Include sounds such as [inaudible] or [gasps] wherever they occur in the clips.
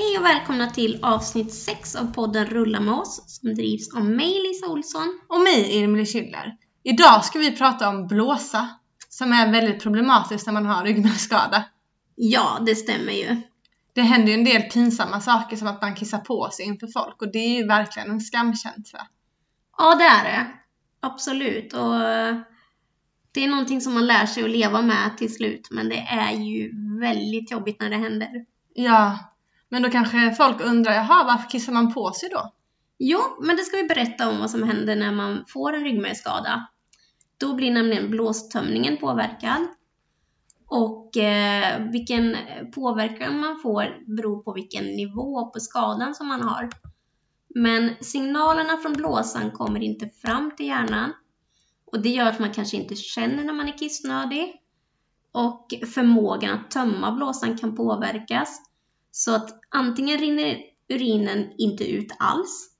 Hej och välkomna till avsnitt 6 av podden Rulla med oss som drivs av mig Lisa Olsson. Och mig, Emilie Schiller. Idag ska vi prata om blåsa, som är väldigt problematiskt när man har ryggmärgsskada. Ja, det stämmer ju. Det händer ju en del pinsamma saker som att man kissar på sig inför folk och det är ju verkligen en skamkänsla. Ja, det är det. Absolut. Och eh, det är någonting som man lär sig att leva med till slut, men det är ju väldigt jobbigt när det händer. Ja, men då kanske folk undrar, jaha, varför kissar man på sig då? Jo, men det ska vi berätta om vad som händer när man får en ryggmärgsskada. Då blir nämligen blåstömningen påverkad. Och eh, vilken påverkan man får beror på vilken nivå på skadan som man har. Men signalerna från blåsan kommer inte fram till hjärnan. Och det gör att man kanske inte känner när man är kissnödig. Och förmågan att tömma blåsan kan påverkas. Så att antingen rinner urinen inte ut alls.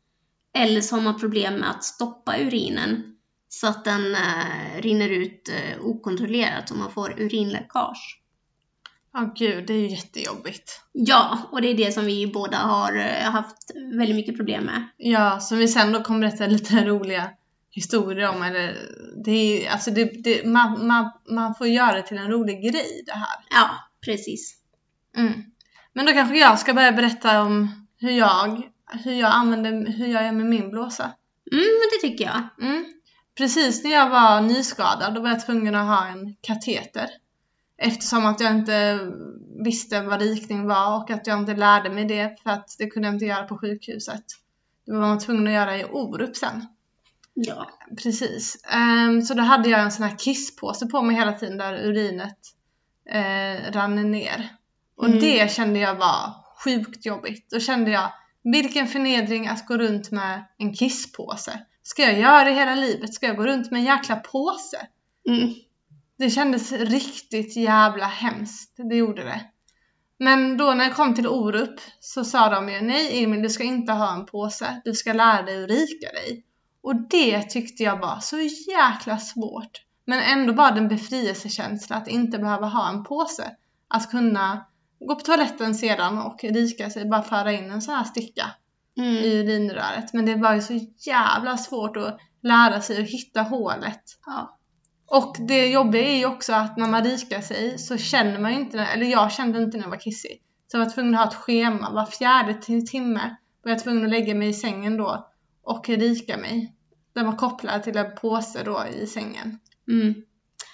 Eller så har man problem med att stoppa urinen så att den eh, rinner ut eh, okontrollerat och man får urinläckage. Ja, gud, det är ju jättejobbigt. Ja, och det är det som vi båda har eh, haft väldigt mycket problem med. Ja, som vi sen då kommer berätta lite roliga historier om. Eller, det är, alltså det, det, man, man, man får göra det till en rolig grej det här. Ja, precis. Mm. Men då kanske jag ska börja berätta om hur jag, hur jag använder, hur jag gör med min blåsa. Mm, det tycker jag. Mm. Precis när jag var nyskadad då var jag tvungen att ha en kateter. Eftersom att jag inte visste vad rikning var och att jag inte lärde mig det för att det kunde jag inte göra på sjukhuset. Det var man tvungen att göra i Orup sen. Ja. Precis. Um, så då hade jag en sån här kisspåse på mig hela tiden där urinet uh, rann ner. Och Mm. det kände jag var sjukt jobbigt. Då kände jag, vilken förnedring att gå runt med en kisspåse. Ska jag göra det hela livet? Ska jag gå runt med en jäkla påse? Mm. Det kändes riktigt jävla hemskt. Det gjorde det. Men då när jag kom till Orup så sa de ju nej Emil du ska inte ha en påse. Du ska lära dig att rika dig. Och det tyckte jag var så jäkla svårt. Men ändå bara den befrielsekänsla att inte behöva ha en påse. Att kunna gå på toaletten sedan och rika sig, bara föra in en sån här sticka Mm. i urinröret. Men det var ju så jävla svårt att lära sig att hitta hålet. Ja. Och det jobbiga är ju också att när man rikar sig så känner man ju inte, eller jag kände inte när jag var kissig. Så jag var tvungen att ha ett schema, var fjärde ti- timme var jag tvungen att lägga mig i sängen då och rika mig. Den var kopplad till en påse då i sängen. Mm.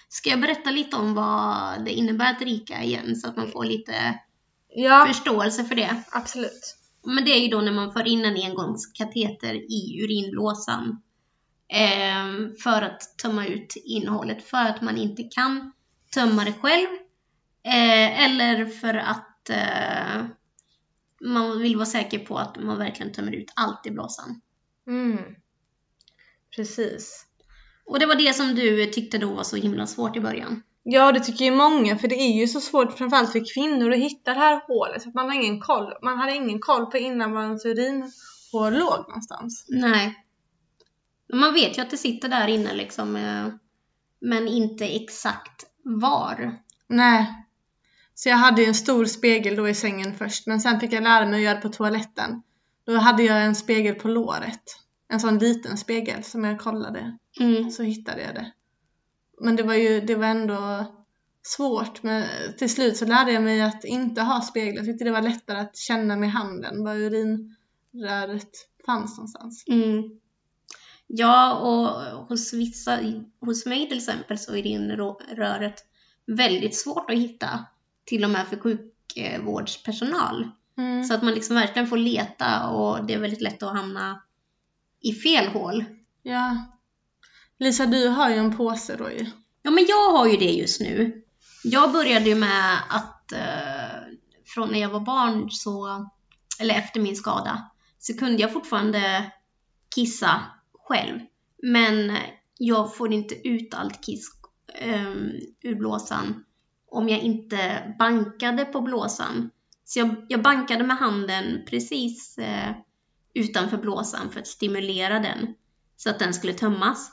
Ska jag berätta lite om vad det innebär att rika igen så att man får lite Ja, förståelse för det? absolut. Men det är ju då när man för in en engångskateter i urinblåsan eh, för att tömma ut innehållet för att man inte kan tömma det själv eh, eller för att eh, man vill vara säker på att man verkligen tömmer ut allt i blåsan. Mm. Precis. Och det var det som du tyckte då var så himla svårt i början. Ja, det tycker ju många, för det är ju så svårt framförallt för kvinnor att hitta det här hålet. Att man har ingen koll. Man hade ingen koll på innan man urinhål låg någonstans. Nej. Man vet ju att det sitter där inne liksom, eh, men inte exakt var. Nej. Så jag hade ju en stor spegel då i sängen först, men sen fick jag lära mig att göra det på toaletten. Då hade jag en spegel på låret. En sån liten spegel som jag kollade. Mm. Så hittade jag det. Men det var ju, det var ändå svårt. Men till slut så lärde jag mig att inte ha spegel. Jag tyckte det var lättare att känna med handen var urinröret fanns någonstans. Mm. Ja, och hos vissa, hos mig till exempel så är urinröret väldigt svårt att hitta. Till och med för sjukvårdspersonal. Mm. Så att man liksom verkligen får leta och det är väldigt lätt att hamna i fel hål. Ja. Lisa, du har ju en påse då ju. Ja, men jag har ju det just nu. Jag började ju med att eh, från när jag var barn så, eller efter min skada, så kunde jag fortfarande kissa själv. Men jag får inte ut allt kiss eh, ur blåsan om jag inte bankade på blåsan. Så jag, jag bankade med handen precis eh, utanför blåsan för att stimulera den så att den skulle tömmas.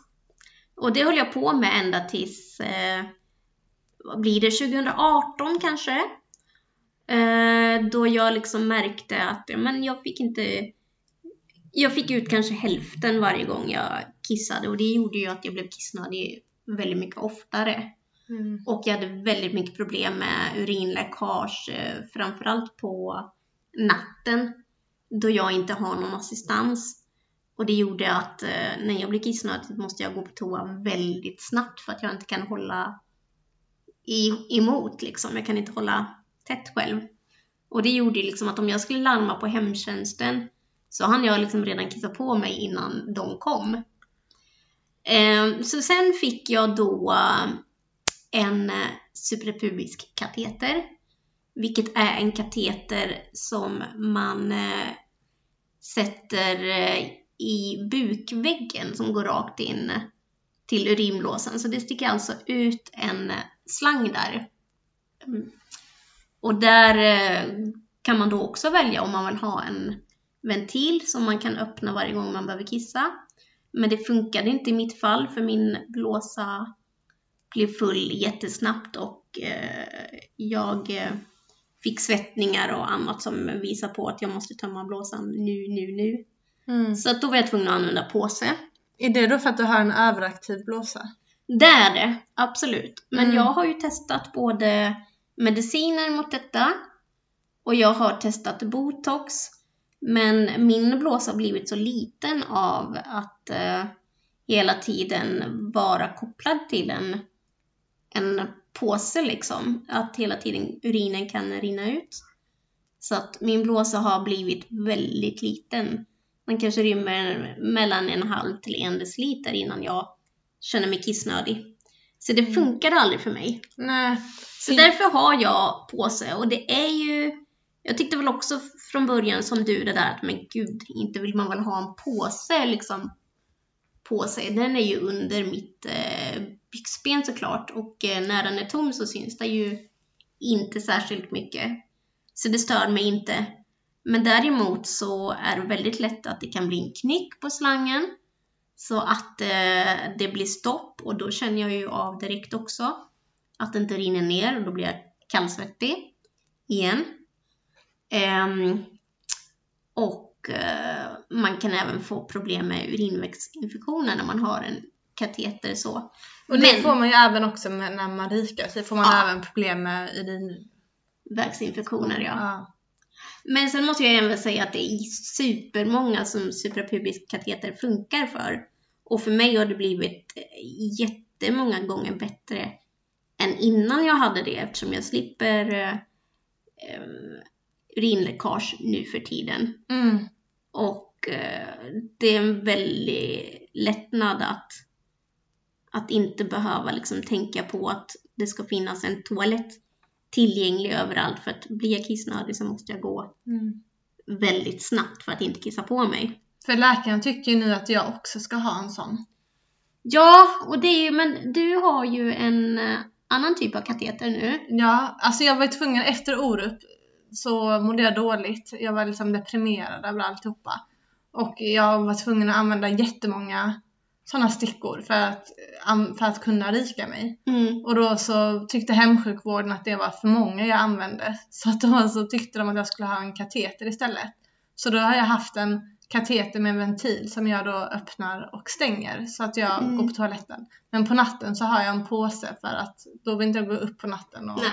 Och det höll jag på med ända tills, eh, vad blir det, 2018 kanske? Eh, då jag liksom märkte att ja, men jag fick inte... Jag fick ut kanske hälften varje gång jag kissade och det gjorde ju att jag blev kissnödig väldigt mycket oftare. Mm. Och jag hade väldigt mycket problem med urinläckage, eh, framförallt på natten då jag inte har någon assistans. Och det gjorde att eh, när jag blir kissnödig måste jag gå på toa väldigt snabbt för att jag inte kan hålla i, emot liksom. Jag kan inte hålla tätt själv. Och det gjorde liksom att om jag skulle larma på hemtjänsten så hann jag liksom redan kissa på mig innan de kom. Eh, så sen fick jag då eh, en eh, suprapubisk kateter. Vilket är en kateter som man eh, sätter eh, i bukväggen som går rakt in till urinblåsan. Så det sticker alltså ut en slang där. Mm. Och där eh, kan man då också välja om man vill ha en ventil som man kan öppna varje gång man behöver kissa. Men det funkade inte i mitt fall för min blåsa blev full jättesnabbt och eh, jag fick svettningar och annat som visar på att jag måste tömma blåsan nu, nu, nu. Mm. Så att då var jag tvungen att använda påse. Är det då för att du har en överaktiv blåsa? Det är det, absolut. Men Mm. jag har ju testat både mediciner mot detta och jag har testat botox. Men min blåsa har blivit så liten av att eh, hela tiden vara kopplad till en, en påse liksom. Att hela tiden urinen kan rinna ut. Så att min blåsa har blivit väldigt liten. Den kanske rymmer mellan en halv till en deciliter innan jag känner mig kissnödig. Så det funkar aldrig för mig. Nej. Så därför har jag påse och det är ju jag tyckte väl också från början som du det där att men gud, inte vill man väl ha en påse liksom på sig. Den är ju under mitt eh, byxben såklart och eh, när den är tom så syns det ju inte särskilt mycket. Så det stör mig inte. Men däremot så är det väldigt lätt att det kan bli en knick på slangen så att eh, det blir stopp och då känner jag ju av direkt också att det inte rinner ner och då blir jag kallsvettig igen. Ehm, och eh, man kan även få problem med urinvägsinfektioner när man har en kateter så. Och det Men- får man ju även också när man rikar sig. får man Ja. även problem med urin. Vägsinfektioner ja. Ja. Men sen måste jag även säga att det är supermånga som suprapubisk kateter funkar för. Och för mig har det blivit eh, jättemånga gånger bättre än innan jag hade det eftersom jag slipper eh, em, urinläckage nu för tiden. Mm. Och eh, det är en väldig lättnad att, att inte behöva liksom tänka på att det ska finnas en toalett tillgänglig överallt för att blir jag kissnödig så måste jag gå Mm. väldigt snabbt för att inte kissa på mig. För läkaren tycker ju nu att jag också ska ha en sån. Ja, och det är ju, men du har ju en eh, annan typ av kateter nu. Ja, alltså jag var ju tvungen efter Orup så mådde jag dåligt. Jag var liksom deprimerad över alltihopa. Och jag var tvungen att använda jättemånga sådana stickor för att, am- för att kunna rika mig. Mm. Och då så tyckte hemsjukvården att det var för många jag använde. [laughs] Så att då så tyckte de att jag skulle ha en kateter istället. Så då har jag haft en kateter med en ventil som jag då öppnar och stänger så att jag Mm. går på toaletten. Men på natten så har jag en påse för att då vill inte jag gå upp på natten. Och... Nej.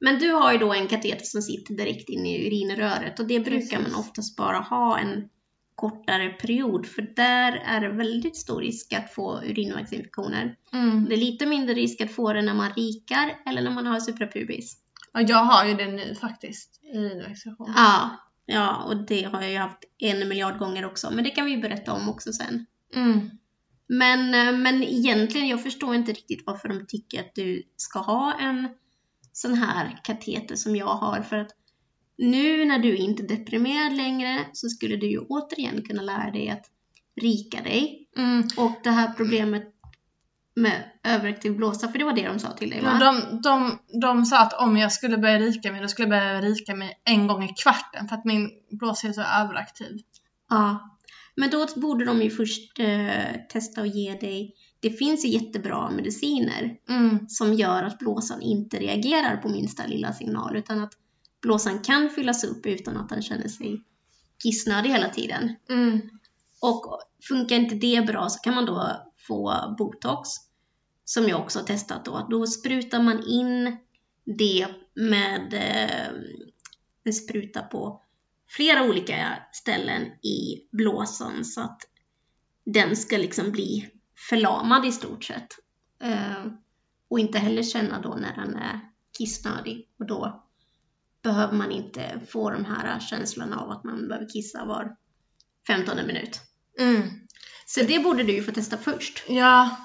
Men du har ju då en kateter som sitter direkt in i urinröret och det brukar Precis. man oftast bara ha en kortare period för där är det väldigt stor risk att få urinvägsinfektioner. Mm. Det är lite mindre risk att få det när man rikar eller när man har suprapubis. Ja, jag har ju det nu faktiskt. Urinvägsinfektion. Ja, ja, och det har jag ju haft en miljard gånger också, men det kan vi berätta om också sen. Mm. Men, men egentligen, jag förstår inte riktigt varför de tycker att du ska ha en sån här kateter som jag har. För att nu när du inte är deprimerad längre så skulle du ju återigen kunna lära dig att rika dig. Mm. Och det här problemet med överaktiv blåsa, för det var det de sa till dig va? De, de, de sa att om jag skulle börja rika mig, då skulle jag börja rika mig en gång i kvarten för att min blåsa är så överaktiv. Ja. Men då borde de ju först eh, testa att ge dig det finns ju jättebra mediciner Mm. som gör att blåsan inte reagerar på minsta lilla signal utan att blåsan kan fyllas upp utan att han känner sig kissnödig hela tiden. Mm. Och funkar inte det bra så kan man då få botox som jag också har testat då. Då sprutar man in det med eh, en spruta på flera olika ställen i blåsan så att den ska liksom bli förlamad i stort sett. Eh, och inte heller känna då när den är kissnödig och då behöver man inte få de här känslorna av att man behöver kissa var 15 minut. Mm. Så det borde du ju få testa först. Ja,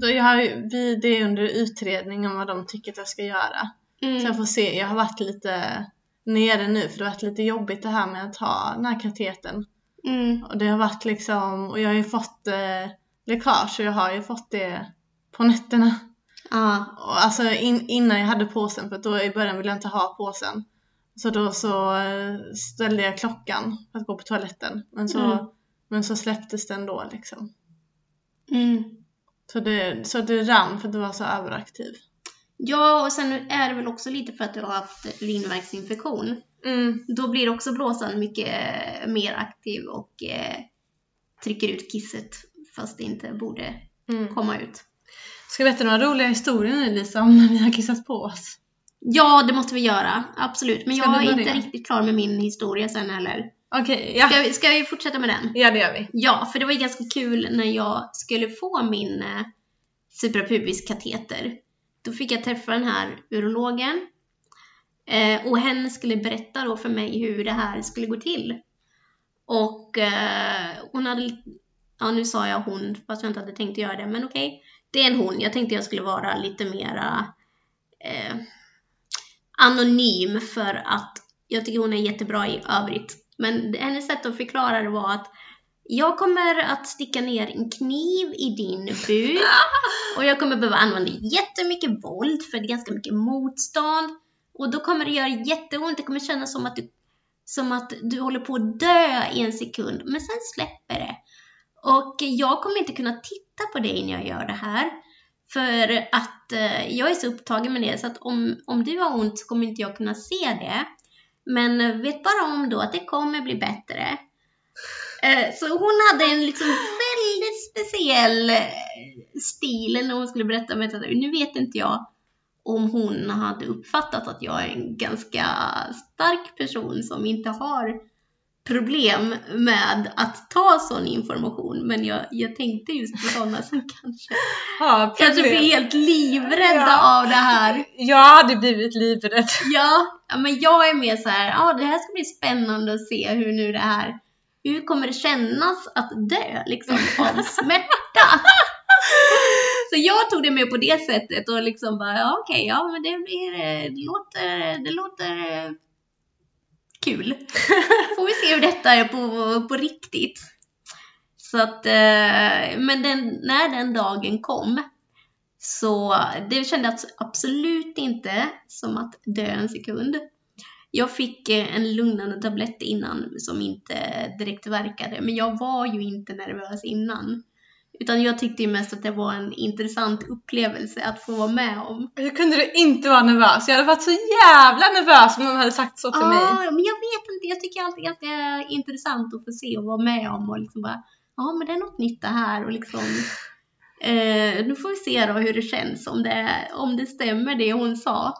då jag har, vi, det är under utredning om vad de tycker att jag ska göra. Så jag får se. Jag har varit lite nere nu för det har varit lite jobbigt det här med att ha den här kateten. Mm. Och det har varit liksom, och jag har ju fått eh, läckage och jag har ju fått det på nätterna. Ja. Och alltså in, innan jag hade påsen, för då i början ville jag inte ha påsen. Så då så eh, ställde jag klockan för att gå på toaletten. Men så, Mm. men så släpptes den då liksom. Mm. Så det, så det rann för att det var så överaktiv. Ja, och sen är det väl också lite för att du har haft urinvägsinfektion. Mm. Då blir också blåsan mycket eh, mer aktiv och eh, trycker ut kisset fast det inte borde Mm. komma ut. Ska vi berätta några roliga historier nu Lisa om när vi har kissat på oss? Ja, det måste vi göra. Absolut. Men Ska jag är inte riktigt klar med min historia sen heller. Okej, ja. Ska vi, ska vi fortsätta med den? Ja det gör vi. Ja, för det var ju ganska kul när jag skulle få min eh, suprapubiskateter. Då fick jag träffa den här urologen. Eh, och hen skulle berätta då för mig hur det här skulle gå till. Och eh, hon hade, ja nu sa jag hon fast jag inte hade tänkt göra det, men okej. Det är en hon. Jag tänkte jag skulle vara lite mera eh, anonym för att jag tycker hon är jättebra i övrigt. Men hennes sätt att förklara det var att jag kommer att sticka ner en kniv i din buk och jag kommer behöva använda jättemycket våld för det är ganska mycket motstånd. Och då kommer det göra jätteont, det kommer kännas som att du, som att du håller på att dö i en sekund, men sen släpper det. Och jag kommer inte kunna titta på dig när jag gör det här. För att eh, jag är så upptagen med det så att om, om du har ont så kommer inte jag kunna se det. Men vet bara om då att det kommer bli bättre. Eh, Så hon hade en liksom väldigt speciell eh, stil när hon skulle berätta med det. Nu vet inte jag om hon hade uppfattat att jag är en ganska stark person som inte har problem med att ta sån information. Men jag, jag tänkte just på sådana som [laughs] kanske, Ja, kanske blir helt livrädda Ja. av det här. Jag hade blivit livrädd. Ja, men jag är mer så här, ja det här ska bli spännande att se hur nu det här, hur kommer det kännas att dö liksom av [laughs] smärta? Så jag tog det med på det sättet och liksom bara, ja okej, ja men det blir, eh, det låter, det låter kul. Får vi se hur detta är på, på riktigt. Så att, eh, men den, när den dagen kom så det kändes absolut inte som att dö en sekund. Jag fick eh, en lugnande tablett innan som inte direkt verkade, men jag var ju inte nervös innan. Utan jag tyckte ju mest att det var en intressant upplevelse att få vara med om. Hur kunde du inte vara nervös? Jag hade varit så jävla nervös om någon hade sagt så till Ja, mig. men jag vet inte. Jag tycker alltid att det är intressant att få se och vara med om och liksom bara, ja men det är något nytt det här och liksom eh, nu får vi se då hur det känns om det, om det stämmer det hon sa.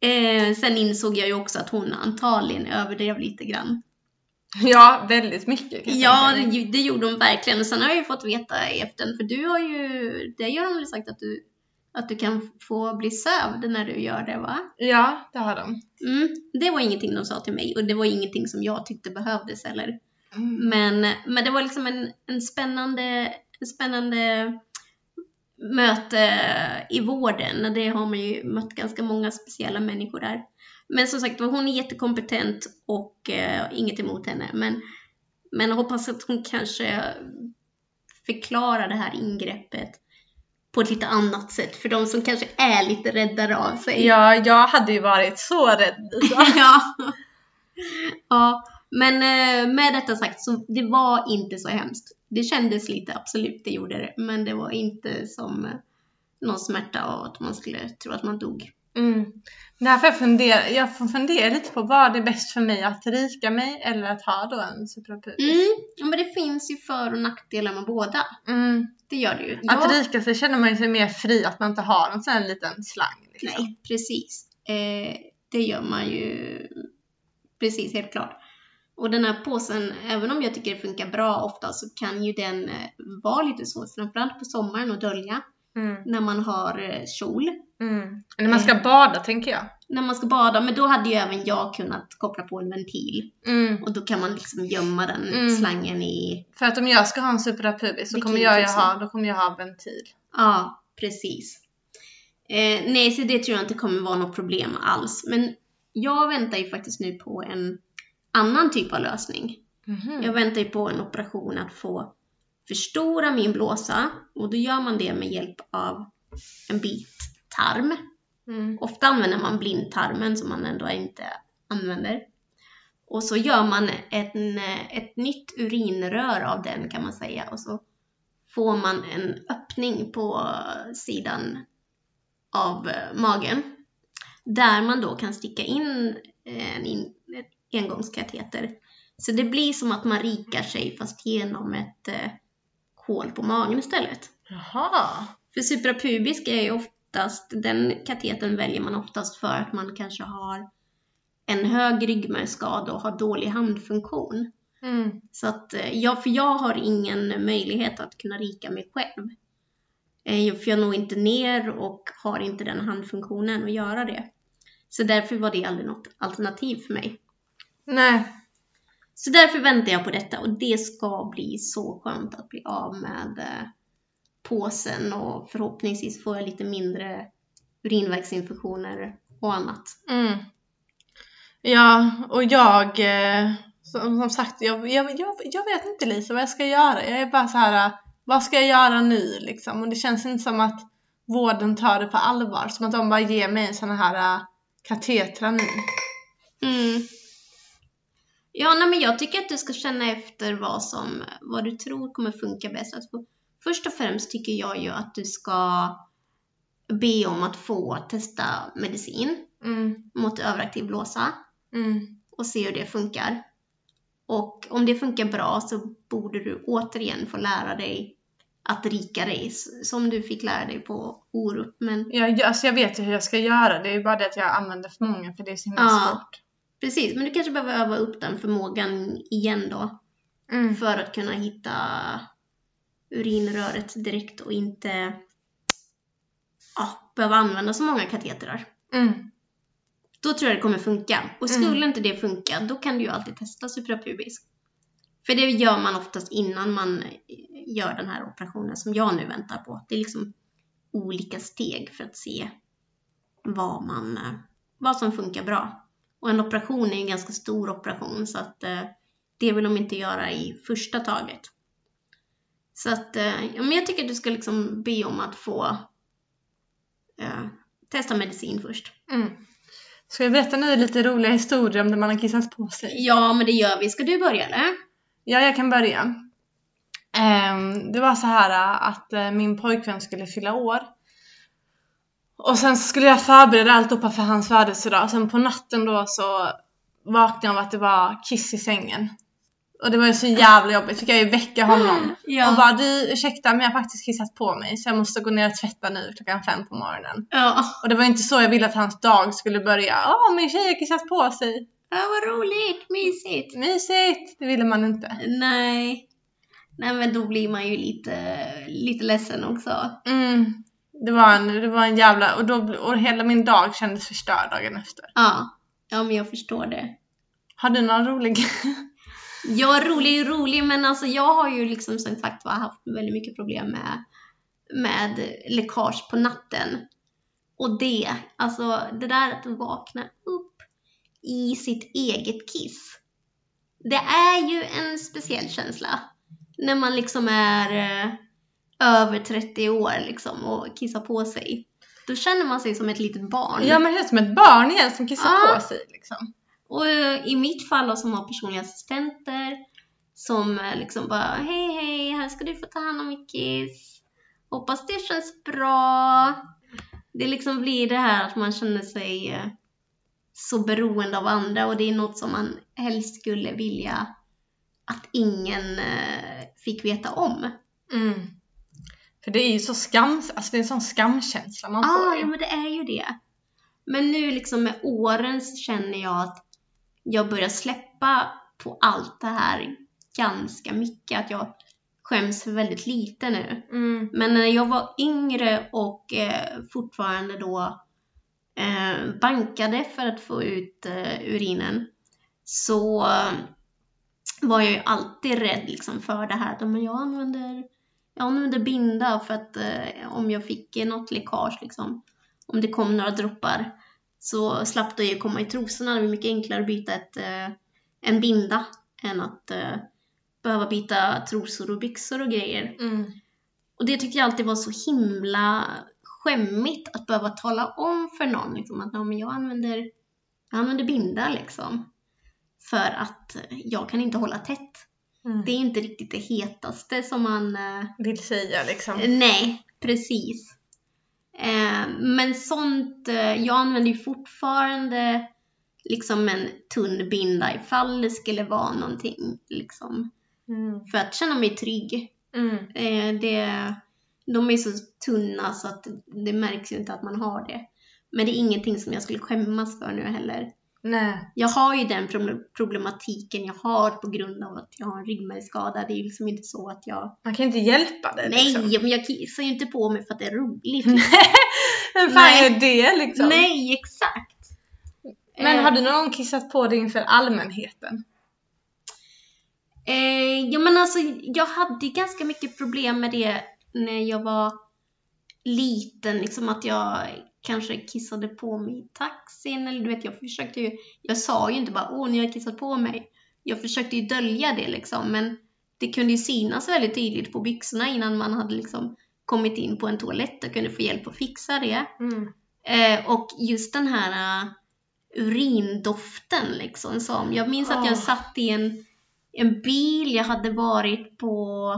Eh, sen insåg jag ju också att hon antagligen överdrev lite grann. [laughs] Ja, väldigt mycket Ja, det, det gjorde hon verkligen. Och sen har jag ju fått veta i efterhand, för du har ju, det har de väl sagt att du, att du kan få bli sövd när du gör det va? Ja, det har de. Mm, det var ingenting de sa till mig och det var ingenting som jag tyckte behövdes heller. Mm. Men, men det var liksom en, en, spännande, en spännande möte i vården. Det har man ju mött ganska många speciella människor där. Men som sagt hon är jättekompetent och eh, inget emot henne. Men, men hoppas att hon kanske förklarar det här ingreppet på ett lite annat sätt för de som kanske är lite räddare av sig. Ja, jag hade ju varit så rädd [laughs] ja. ja. Men eh, med detta sagt så det var inte så hemskt. Det kändes lite, absolut, det gjorde det. Men det var inte som eh, någon smärta av att man skulle tro att man dog. Mm. Därför funderar, jag får fundera lite på vad är bäst för mig, att rika mig eller att ha då en suprapubis? Mm. Ja, men det finns ju för och nackdelar med båda. Mm. Det gör det ju. Att Jag- rika sig känner man sig mer fri, att man inte har en sån här liten slang. Liksom. Nej, precis. Eh, det gör man ju precis, helt klart. Och den här påsen, även om jag tycker det funkar bra ofta, så kan ju den eh, vara lite svår, framförallt på sommaren, att dölja Mm. när man har eh, kjol. Mm. När man ska bada tänker jag. När man ska bada, men då hade ju även jag kunnat koppla på en ventil. Mm. Och då kan man liksom gömma den Mm. slangen i... För att om jag ska ha en suprapubis så Det kommer jag också. ha, då kommer jag ha ventil. Ja, precis. Eh, nej, så det tror jag inte kommer vara något problem alls. Men jag väntar ju faktiskt nu på en annan typ av lösning. Mhm. Jag väntar ju på en operation att få förstora min blåsa och då gör man det med hjälp av en bit tarm. Mm. Ofta använder man blindtarmen som man ändå inte använder. Och så gör man en, ett nytt urinrör av den kan man säga och så får man en öppning på sidan av eh, magen där man då kan sticka in en in, ett engångskateter. Så det blir som att man rikar sig fast genom ett eh, hål på magen istället. Jaha. För suprapubisk är ju oftast, den katetern väljer man oftast för att man kanske har en hög ryggmärgsskada och har dålig handfunktion. Mm. Så att eh, jag, för jag har ingen möjlighet att kunna rika mig själv. Eh, För jag når inte ner och har inte den handfunktionen att göra det. Så därför var det aldrig något alternativ för mig. Nej. Så därför väntar jag på detta och det ska bli så skönt att bli av med eh, påsen och förhoppningsvis får jag lite mindre urinvägsinfektioner och annat. Mm. Ja, och jag, eh, som, som sagt, jag, jag, jag, jag vet inte Lisa vad jag ska göra. Jag är bara så här, eh, vad ska jag göra nu liksom? Och det känns inte som att vården tar det på allvar. Som att de bara ger mig såna här katetrar nu. Mm. Ja, nej, men jag tycker att du ska känna efter vad, som, vad du tror kommer funka bäst. Alltså, först och främst tycker jag ju att du ska be om att få testa medicin Mm, mot överaktiv blåsa mm, och se hur det funkar. Och om det funkar bra så borde du återigen få lära dig att rika dig som du fick lära dig på Orup. Men jag, jag- alltså jag vet ju hur jag ska göra. Det är bara det att jag använder för många för det är så himla Ja. svårt. Precis, men du kanske behöver öva upp den förmågan igen då. Mm. för att kunna hitta urinröret direkt och inte ja, behöva använda så många katetrar. Mm. Då tror jag det kommer funka. Och Mm. skulle inte det funka, då kan du ju alltid testa suprapubisk. För det gör man oftast innan man gör den här operationen som jag nu väntar på. Det är liksom olika steg för att se vad, man, vad som funkar bra. Och en operation är en ganska stor operation så att eh, det vill de inte göra i första taget. Så att, eh, ja, men jag tycker att du ska liksom be om att få eh, testa medicin först. Mm. Ska jag berätta nu lite roliga historier om när man har kissat på sig? Ja, men det gör vi. Ska du börja eller? Ja, jag kan börja. Ehm, det var så här att äh, min pojkvän skulle fylla år. Och sen skulle jag förbereda alltihopa för hans födelsedag. Sen på natten då så vaknade jag av att det var kiss i sängen. Och det var ju så jävla jobbigt. Fick jag ju väcka honom. [gasps] Ja. Och bara du ursäkta men jag har faktiskt kissat på mig så jag måste gå ner och tvätta nu klockan fem på morgonen. Ja. Och det var inte så jag ville att hans dag skulle börja. Åh min tjej har kissat på sig. ja, vad roligt, mysigt. Mysigt! Det ville man inte. Nej. Nej, men då blir man ju lite, lite ledsen också. Mm. Det var en, det var en jävla, och, då, och hela min dag kändes förstörd dagen efter. Ja. Ja, men jag förstår det. Har du någon rolig? Ja, rolig är rolig, men alltså jag har ju liksom som sagt var haft väldigt mycket problem med, med läckage på natten. Och det, alltså det där att vakna upp i sitt eget kiss. Det är ju en speciell känsla. När man liksom är eh, över 30 år liksom och kissar på sig. Då känner man sig som ett litet barn. ja men helt som ett barn igen som kissar Ja. på sig liksom. Och eh, i mitt fall då, som har personliga assistenter som eh, liksom bara hej hej, här ska du få ta hand om min kiss. Hoppas det känns bra. Det liksom blir det här att man känner sig eh, så beroende av andra och det är något som man helst skulle vilja att ingen fick veta om. Mm. För det är ju så skam, alltså det är en sån skamkänsla man får ah, ju. ja, men det är ju det. Men nu liksom med åren så känner jag att jag börjar släppa på allt det här ganska mycket. Att jag skäms för väldigt lite nu. Mm. Men när jag var yngre och eh, fortfarande då eh, bankade för att få ut eh, urinen så eh, var jag ju alltid rädd liksom, för det här att men jag, använder, jag använder binda för att eh, om jag fick eh, något läckage, liksom, om det kom några droppar så slapp det ju komma i trosorna. Det var mycket enklare att byta ett, eh, en binda än att eh, behöva byta trosor och byxor och grejer. Mm. Och det tyckte jag alltid var så himla skämmigt att behöva tala om för någon liksom, att ja, men jag, använder, jag använder binda liksom. För att jag kan inte hålla tätt. Mm. Det är inte riktigt det hetaste som man... Eh, Vill säga liksom. nej, precis. Eh, men sånt, eh, jag använder ju fortfarande liksom en tunn binda ifall det skulle vara någonting liksom. Mm. För att känna mig trygg. Mm. Eh, det, de är så tunna så att det märks ju inte att man har det. Men det är ingenting som jag skulle skämmas för nu heller. Nej. Jag har ju den problem- problematiken jag har på grund av att jag har en ryggmärgsskada. Det är ju liksom inte så att jag... Man kan inte hjälpa det Nej, liksom. men jag kissar ju inte på mig för att det är roligt. [laughs] Vem fan Nej. är det liksom? Nej, exakt. Men Eh, har du någon gång kissat på dig inför allmänheten? Eh, ja men alltså jag hade ganska mycket problem med det när jag var liten, liksom att jag kanske kissade på mig i taxin eller du vet jag försökte ju, jag sa ju inte bara åh nu har jag kissat på mig. Jag försökte ju dölja det liksom men det kunde ju synas väldigt tydligt på byxorna innan man hade liksom kommit in på en toalett och kunde få hjälp att fixa det. Mm. Eh, och just den här uh, urindoften liksom. Som, jag minns att jag satt i en, en bil, jag hade varit på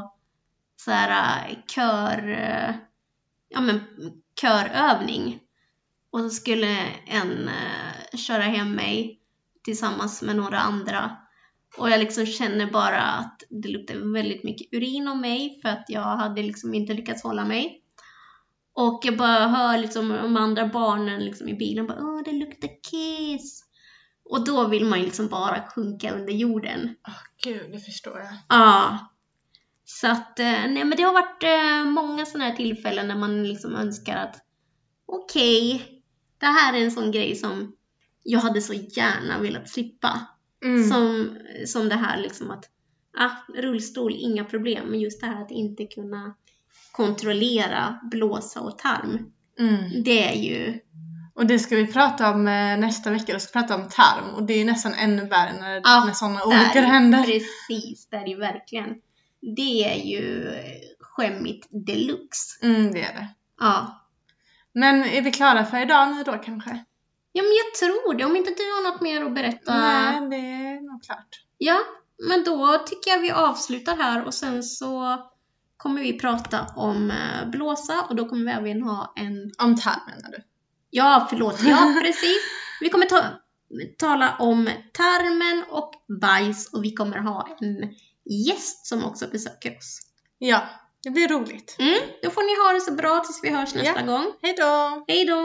så här uh, kör, uh, ja men körövning. Och så skulle en uh, köra hem mig tillsammans med några andra. Och jag liksom känner bara att det luktar väldigt mycket urin om mig för att jag hade liksom inte lyckats hålla mig. Och jag bara hör liksom de andra barnen liksom i bilen bara Åh, det luktar kiss. Och då vill man ju liksom bara sjunka under jorden. Åh gud, det förstår jag. Ja. Så att, eh, nej men det har varit eh, många sådana här tillfällen när man liksom önskar att okej, det här är en sån grej som jag hade så gärna velat slippa. Mm. Som, som det här liksom att, ah, rullstol, inga problem. Men just det här att inte kunna kontrollera blåsa och tarm. Mm. Det är ju, Och det ska vi prata om eh, nästa vecka. Vi ska prata om tarm och det är nästan ännu värre när, Ja, när sådana olyckor händer. Precis, det är det ju verkligen. Det är ju skämmigt deluxe. Mm, det är det. Ja. Men är vi klara för idag nu då kanske? Ja, men jag tror det. Om inte du har något mer att berätta. Nej, det är nog klart. Ja, men då tycker jag vi avslutar här och sen så kommer vi prata om eh, blåsa och då kommer vi även ha en... Om tarm menar du? Ja, förlåt. Ja, [laughs] precis. Vi kommer ta, tala om tarmen och bajs och vi kommer ha en gäst som också besöker oss. Ja, det blir roligt. Mm, då får ni ha det så bra tills vi hörs nästa gång. Hej då! Hej då!